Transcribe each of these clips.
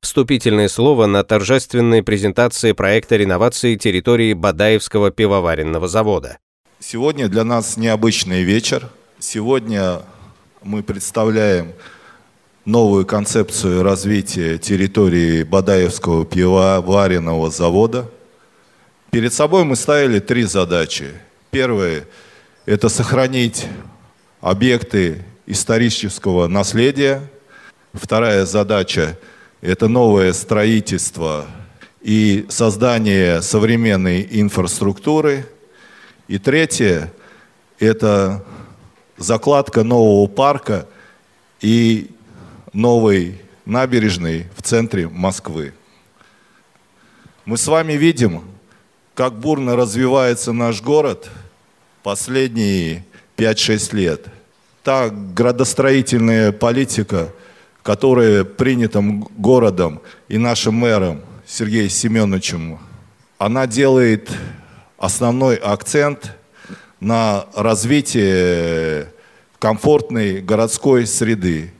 Вступительное слово на торжественной презентации проекта реновации территории Бадаевского пивоваренного завода. Сегодня для нас необычный вечер. Сегодня мы представляем новую концепцию развития территории Бадаевского пивоваренного завода. Перед собой мы ставили три задачи. Первая – это сохранить объекты исторического наследия. Вторая задача – это новое строительство и создание современной инфраструктуры. И третье – это закладка нового парка и новой набережной в центре Москвы. Мы с вами видим, как бурно развивается наш город последние 5-6 лет. Та градостроительная политика – которое принято городом и нашим мэром Сергеем Семеновичем, она делает основной акцент на развитие комфортной городской среды.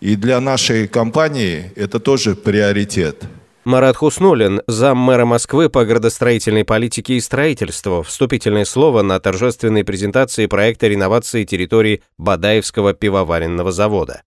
И для нашей компании это тоже приоритет. Марат Хуснулин, зам мэра Москвы по градостроительной политике и строительству, вступительное слово на торжественной презентации проекта реновации территории Бадаевского пивоваренного завода.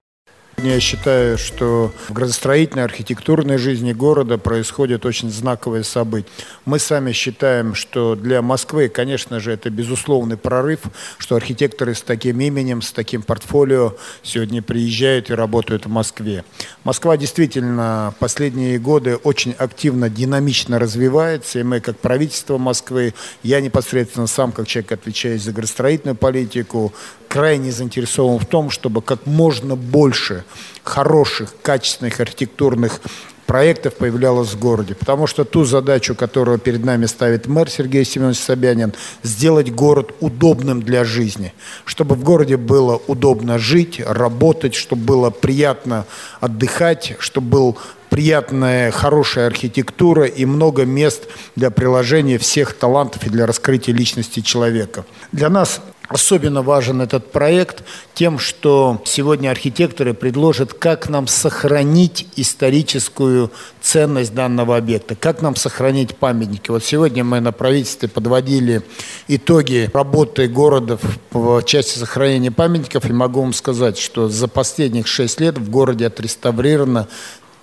Я считаю, что в градостроительной, архитектурной жизни города происходит очень знаковое событие. Мы сами считаем, что для Москвы, конечно же, это безусловный прорыв, что архитекторы с таким именем, с таким портфолио сегодня приезжают и работают в Москве. Москва действительно последние годы очень активно, динамично развивается, и мы, как правительство Москвы, я непосредственно сам, как человек, отвечаю за градостроительную политику, крайне заинтересован в том, чтобы как можно больше хороших, качественных архитектурных проектов появлялось в городе. Потому что ту задачу, которую перед нами ставит мэр Сергей Семенович Собянин, сделать город удобным для жизни. Чтобы в городе было удобно жить, работать, чтобы было приятно отдыхать, чтобы был приятная, хорошая архитектура и много мест для приложения всех талантов и для раскрытия личности человека. Для нас Особенно важен этот проект тем, что сегодня архитекторы предложат, как нам сохранить историческую ценность данного объекта, как нам сохранить памятники. Вот сегодня мы на правительстве подводили итоги работы города в части сохранения памятников, и могу вам сказать, что за последних шесть лет в городе отреставрировано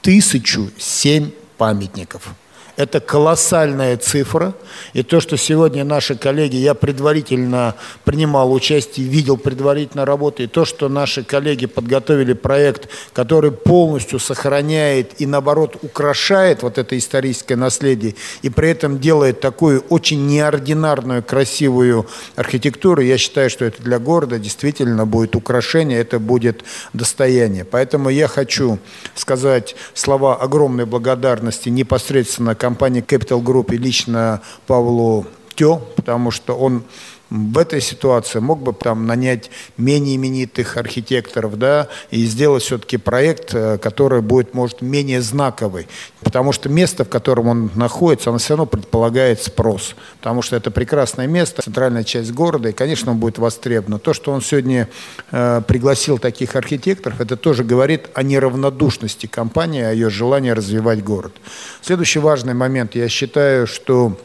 тысячу семь памятников. Это колоссальная цифра. И то, что сегодня наши коллеги, я предварительно принимал участие, видел предварительно работу, и то, что наши коллеги подготовили проект, который полностью сохраняет и, наоборот, украшает вот это историческое наследие, и при этом делает такую очень неординарную, красивую архитектуру, я считаю, что это для города действительно будет украшение, это будет достояние. Поэтому я хочу сказать слова огромной благодарности непосредственно компании Capital Group и лично Павлу Тё, потому что он в этой ситуации мог бы там нанять менее именитых архитекторов, да, и сделать все-таки проект, э, который будет, может, менее знаковый. Потому что место, в котором он находится, оно все равно предполагает спрос. Потому что это прекрасное место, центральная часть города, и, конечно, он будет востребован. То, что он сегодня э, пригласил таких архитекторов, это тоже говорит о неравнодушности компании, о ее желании развивать город. Следующий важный момент. Я считаю, что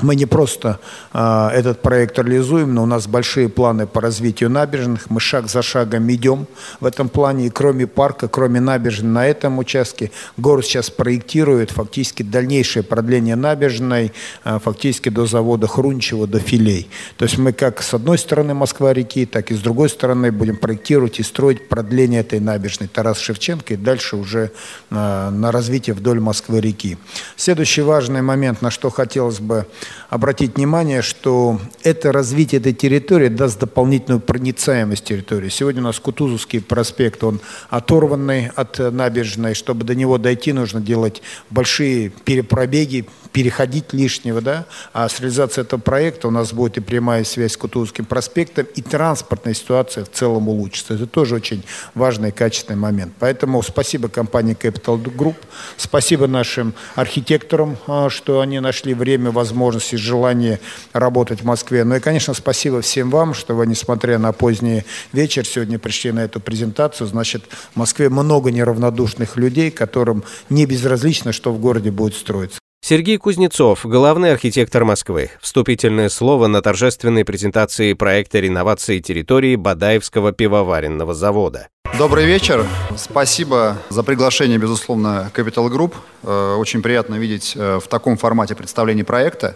мы не просто э, этот проект реализуем, но у нас большие планы по развитию набережных. Мы шаг за шагом идем в этом плане. И кроме парка, кроме набережной на этом участке, город сейчас проектирует фактически дальнейшее продление набережной, э, фактически до завода Хрунчева, до Филей. То есть мы как с одной стороны Москва-реки, так и с другой стороны будем проектировать и строить продление этой набережной Тарас Шевченко и дальше уже э, на развитие вдоль Москвы-реки. Следующий важный момент, на что хотелось бы обратить внимание, что это развитие этой территории даст дополнительную проницаемость территории. Сегодня у нас Кутузовский проспект, он оторванный от набережной. Чтобы до него дойти, нужно делать большие перепробеги, переходить лишнего, да, а с реализацией этого проекта у нас будет и прямая связь с Кутузовским проспектом, и транспортная ситуация в целом улучшится. Это тоже очень важный и качественный момент. Поэтому спасибо компании Capital Group, спасибо нашим архитекторам, а, что они нашли время, возможность и желание работать в Москве. Ну и, конечно, спасибо всем вам, что вы, несмотря на поздний вечер, сегодня пришли на эту презентацию. Значит, в Москве много неравнодушных людей, которым не безразлично, что в городе будет строиться. Сергей Кузнецов, главный архитектор Москвы. Вступительное слово на торжественной презентации проекта реновации территории Бадаевского пивоваренного завода. Добрый вечер. Спасибо за приглашение, безусловно, Capital Group. Э, очень приятно видеть э, в таком формате представления проекта.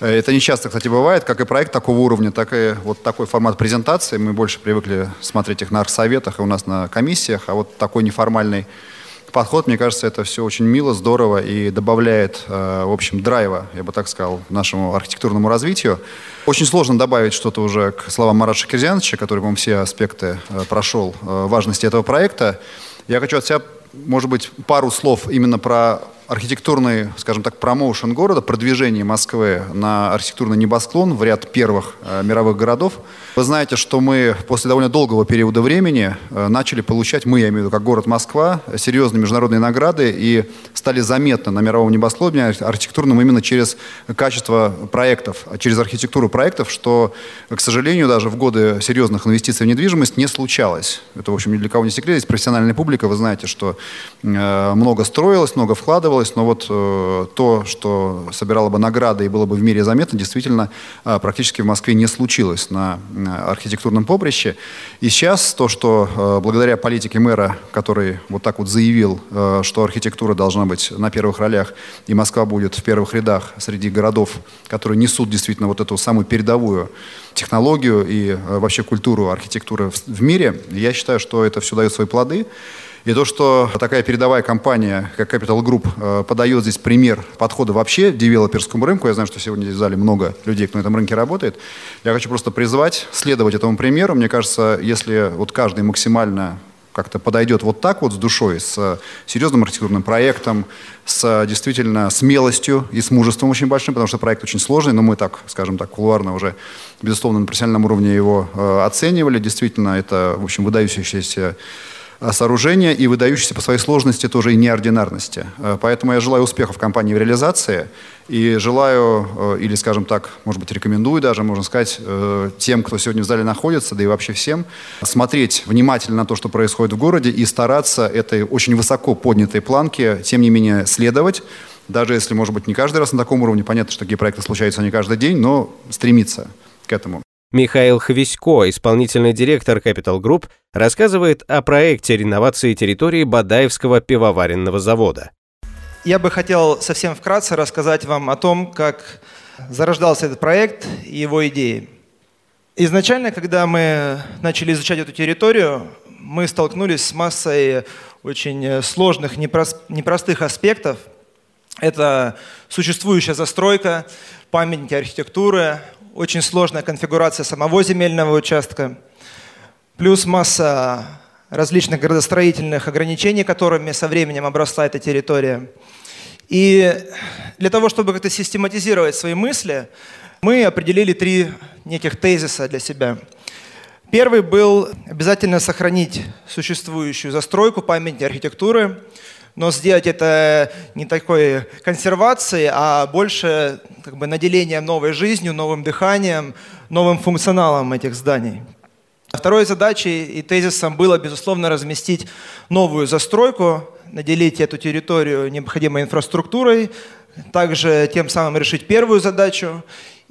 Э, это не часто, кстати, бывает, как и проект такого уровня, так и вот такой формат презентации. Мы больше привыкли смотреть их на архсоветах и у нас на комиссиях, а вот такой неформальный подход, мне кажется, это все очень мило, здорово и добавляет, э, в общем, драйва, я бы так сказал, нашему архитектурному развитию. Очень сложно добавить что-то уже к словам Марата Шакирзяновича, который, по все аспекты э, прошел важности этого проекта. Я хочу от себя, может быть, пару слов именно про архитектурный, скажем так, промоушен города, продвижение Москвы на архитектурный небосклон в ряд первых э, мировых городов. Вы знаете, что мы после довольно долгого периода времени э, начали получать, мы, я имею в виду, как город Москва, серьезные международные награды и стали заметны на мировом небосклоне архитектурном именно через качество проектов, через архитектуру проектов, что, к сожалению, даже в годы серьезных инвестиций в недвижимость не случалось. Это, в общем, ни для кого не секрет. Здесь профессиональная публика, вы знаете, что много строилось, много вкладывалось, но вот э, то, что собирало бы награды и было бы в мире заметно, действительно э, практически в Москве не случилось на э, архитектурном поприще. И сейчас то, что э, благодаря политике мэра, который вот так вот заявил, э, что архитектура должна быть на первых ролях, и Москва будет в первых рядах среди городов, которые несут действительно вот эту самую передовую технологию и э, вообще культуру архитектуры в мире, я считаю, что это все дает свои плоды. И то, что такая передовая компания, как Capital Group, э, подает здесь пример подхода вообще девелоперскому рынку, я знаю, что сегодня здесь в зале много людей, кто на этом рынке работает, я хочу просто призвать следовать этому примеру. Мне кажется, если вот каждый максимально как-то подойдет вот так вот с душой, с серьезным архитектурным проектом, с действительно смелостью и с мужеством очень большим, потому что проект очень сложный, но мы так, скажем так, кулуарно уже, безусловно, на профессиональном уровне его э, оценивали. Действительно, это, в общем, выдающийся Э, сооружения и выдающиеся по своей сложности тоже и неординарности. Э, поэтому я желаю успехов компании в реализации и желаю, э, или, скажем так, может быть, рекомендую даже, можно сказать, тем, кто сегодня в зале находится, да и вообще всем, смотреть внимательно на то, что происходит в городе и стараться этой очень высоко поднятой планке, тем не менее, следовать, даже если, может быть, не каждый раз на таком уровне, понятно, что такие проекты случаются не каждый день, но стремиться к этому. Михаил Хвисько, исполнительный директор Capital Group, рассказывает о проекте реновации территории Бадаевского пивоваренного завода. Я бы хотел совсем вкратце рассказать вам о том, как зарождался этот проект и его идеи. Изначально, когда мы начали изучать эту территорию, мы столкнулись с массой очень сложных, непростых аспектов. Это существующая застройка, памятники архитектуры, очень сложная конфигурация самого земельного участка, плюс масса различных градостроительных ограничений, которыми со временем обросла эта территория. И для того, чтобы как-то систематизировать свои мысли, мы определили три неких тезиса для себя. Первый был обязательно сохранить существующую застройку, памяти архитектуры, но сделать это не такой консервацией, а больше как бы наделением новой жизнью, новым дыханием, новым функционалом этих зданий. Второй задачей и тезисом было, безусловно, разместить новую застройку, наделить эту территорию необходимой инфраструктурой, также тем самым решить первую задачу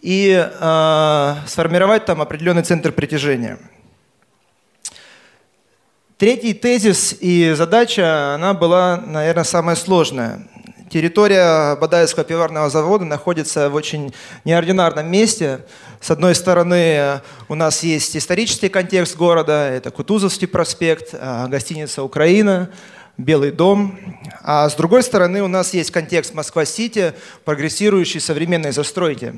и э, сформировать там определенный центр притяжения. Третий тезис и задача, она была, наверное, самая сложная. Территория Бадаевского пиварного завода находится в очень неординарном месте. С одной стороны, у нас есть исторический контекст города, это Кутузовский проспект, а, гостиница «Украина», Белый дом. А с другой стороны, у нас есть контекст Москва-Сити, прогрессирующей современной застройки.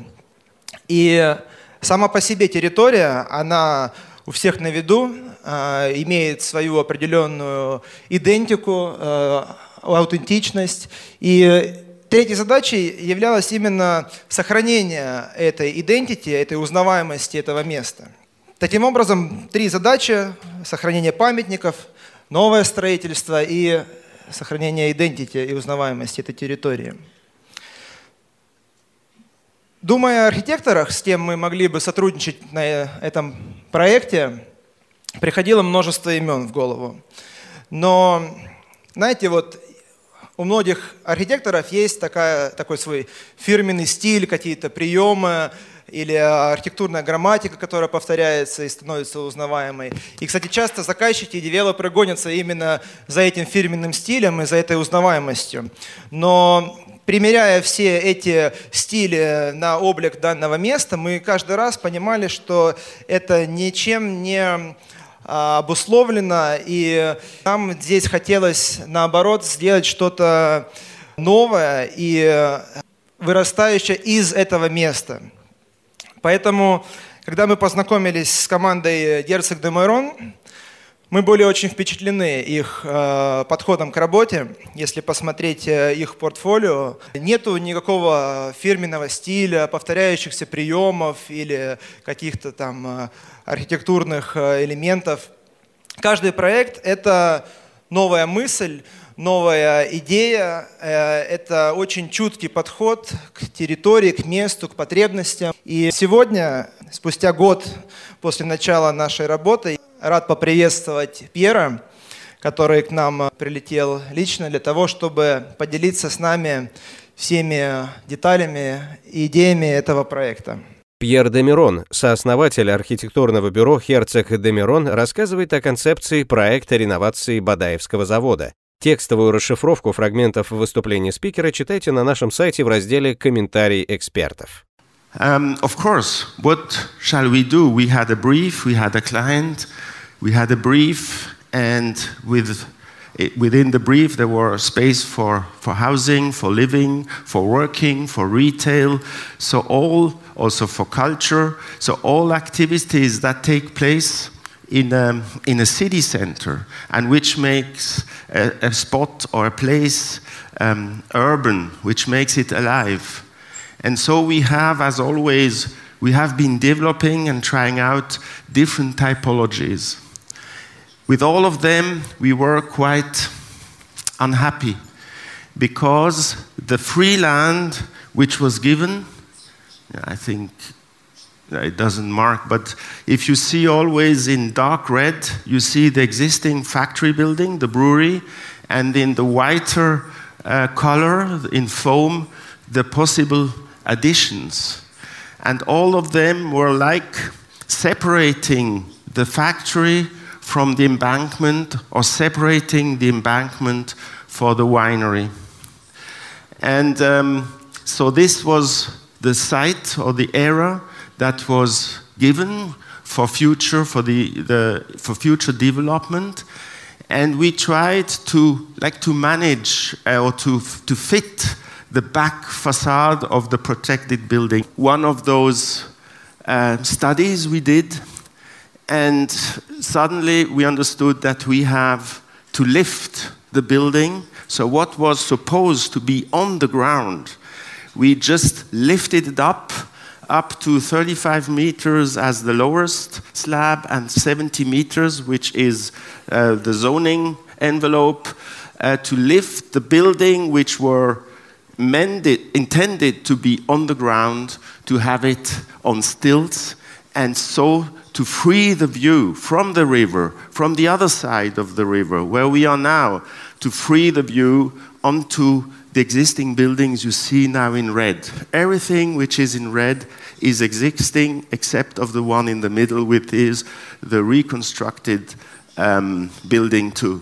И сама по себе территория, она у всех на виду, а, имеет свою определенную идентику, а, аутентичность. И Третьей задачей являлось именно сохранение этой идентити, этой узнаваемости этого места. Таким образом, три задачи – сохранение памятников, новое строительство и сохранение идентити и узнаваемости этой территории. Думая о архитекторах, с кем мы могли бы сотрудничать на этом проекте, приходило множество имен в голову. Но, знаете, вот у многих архитекторов есть такая, такой свой фирменный стиль, какие-то приемы или архитектурная грамматика, которая повторяется и становится узнаваемой. И, кстати, часто заказчики и девелоперы гонятся именно за этим фирменным стилем и за этой узнаваемостью. Но примеряя все эти стили на облик данного места, мы каждый раз понимали, что это ничем не а, обусловлено, и нам здесь хотелось, наоборот, сделать что-то новое и вырастающее из этого места. Поэтому, когда мы познакомились с командой Герцог де Мойрон, мы были очень впечатлены их э, подходом к работе. Если посмотреть э, их портфолио, нету никакого фирменного стиля, повторяющихся приемов или каких-то там э, архитектурных э, элементов. Каждый проект — это новая мысль, новая идея. Это очень чуткий подход к территории, к месту, к потребностям. И сегодня, спустя год после начала нашей работы, рад поприветствовать Пьера, который к нам прилетел лично для того, чтобы поделиться с нами всеми деталями и идеями этого проекта. Пьер Демирон, сооснователь архитектурного бюро «Херцог Демирон», рассказывает о концепции проекта реновации Бадаевского завода. Текстовую расшифровку фрагментов выступления спикера читайте на нашем сайте в разделе «Комментарии экспертов». Um, of course, what shall we do? We had a brief, we had a client, we had a brief, and with, within the brief, there were space for, for housing, for living, for working, for retail, so all, also for culture, so all activities that take place in a, in a city center and which makes a, a spot or a place um, urban, which makes it alive. And so we have, as always, we have been developing and trying out different typologies. With all of them, we were quite unhappy because the free land which was given, I think it doesn't mark, but if you see always in dark red, you see the existing factory building, the brewery, and in the whiter uh, color, in foam, the possible additions. And all of them were like separating the factory from the embankment or separating the embankment for the winery. And um, so this was the site or the area that was given for future for the, the for future development and we tried to like to manage uh, or to to fit the back facade of the protected building. One of those uh, studies we did, and suddenly we understood that we have to lift the building. So, what was supposed to be on the ground, we just lifted it up up to 35 meters as the lowest slab and 70 meters, which is uh, the zoning envelope, uh, to lift the building, which were mended, intended to be on the ground, to have it on stilts, and so to free the view from the river, from the other side of the river, where we are now, to free the view onto the existing buildings you see now in red. Everything which is in red is existing except of the one in the middle, which is the reconstructed um, building two.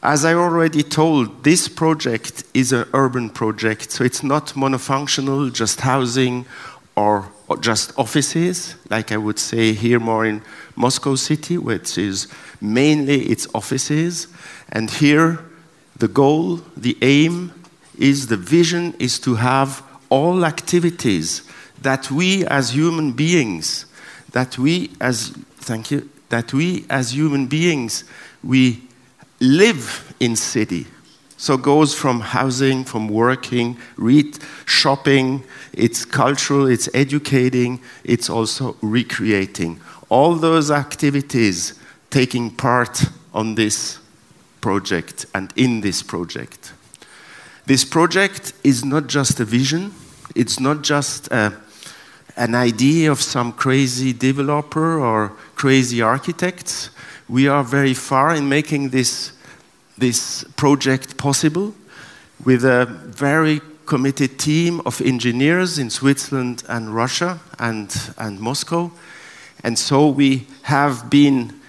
As I already told, this project is an urban project, so it's not monofunctional, just housing or just offices, like I would say here more in Moscow City, which is mainly its offices. And here, the goal, the aim is the vision is to have all activities that we as human beings, that we as, thank you, that we as human beings, we live in city. So goes from housing, from working, read, shopping, it's cultural, it's educating, it's also recreating. All those activities taking part on this project and in this project. This project is not just a vision, it's not just a, an idea of some crazy developer or crazy architects. We are very far in making this, this project possible with a very committed team of engineers in Switzerland and Russia and, and Moscow. And so we have been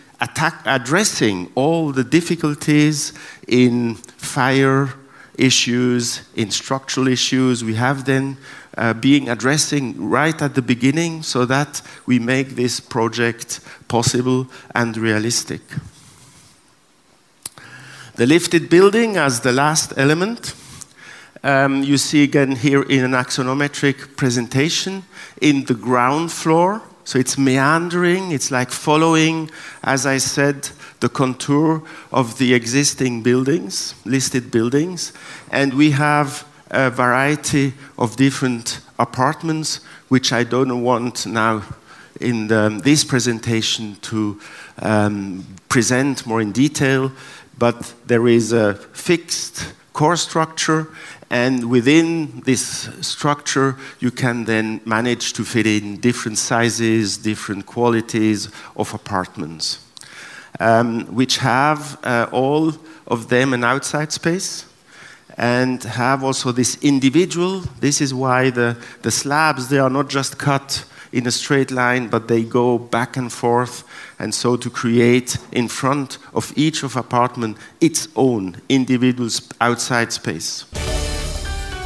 addressing all the difficulties in fire issues, in structural issues. We have then uh, being addressing right at the beginning so that we make this project possible and realistic. The lifted building as the last element. Um, you see again here in an axonometric presentation in the ground floor. So it's meandering, it's like following, as I said, the contour of the existing buildings, listed buildings. And we have a variety of different apartments, which I don't want now in the, this presentation to um, present more in detail, but there is a fixed core structure and within this structure, you can then manage to fit in different sizes, different qualities of apartments, um, which have uh, all of them an outside space and have also this individual. This is why the, the slabs, they are not just cut in a straight line, but they go back and forth, and so to create in front of each of apartment its own individual outside space.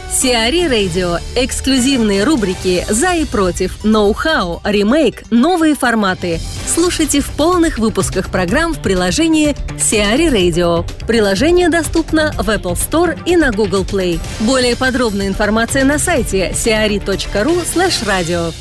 Сиари Радио. Эксклюзивные рубрики «За и против», «Ноу-хау», «Ремейк», «Новые форматы». Слушайте в полных выпусках программ в приложении Сиари Radio. Приложение доступно в Apple Store и на Google Play. Более подробная информация на сайте siari.ru slash radio.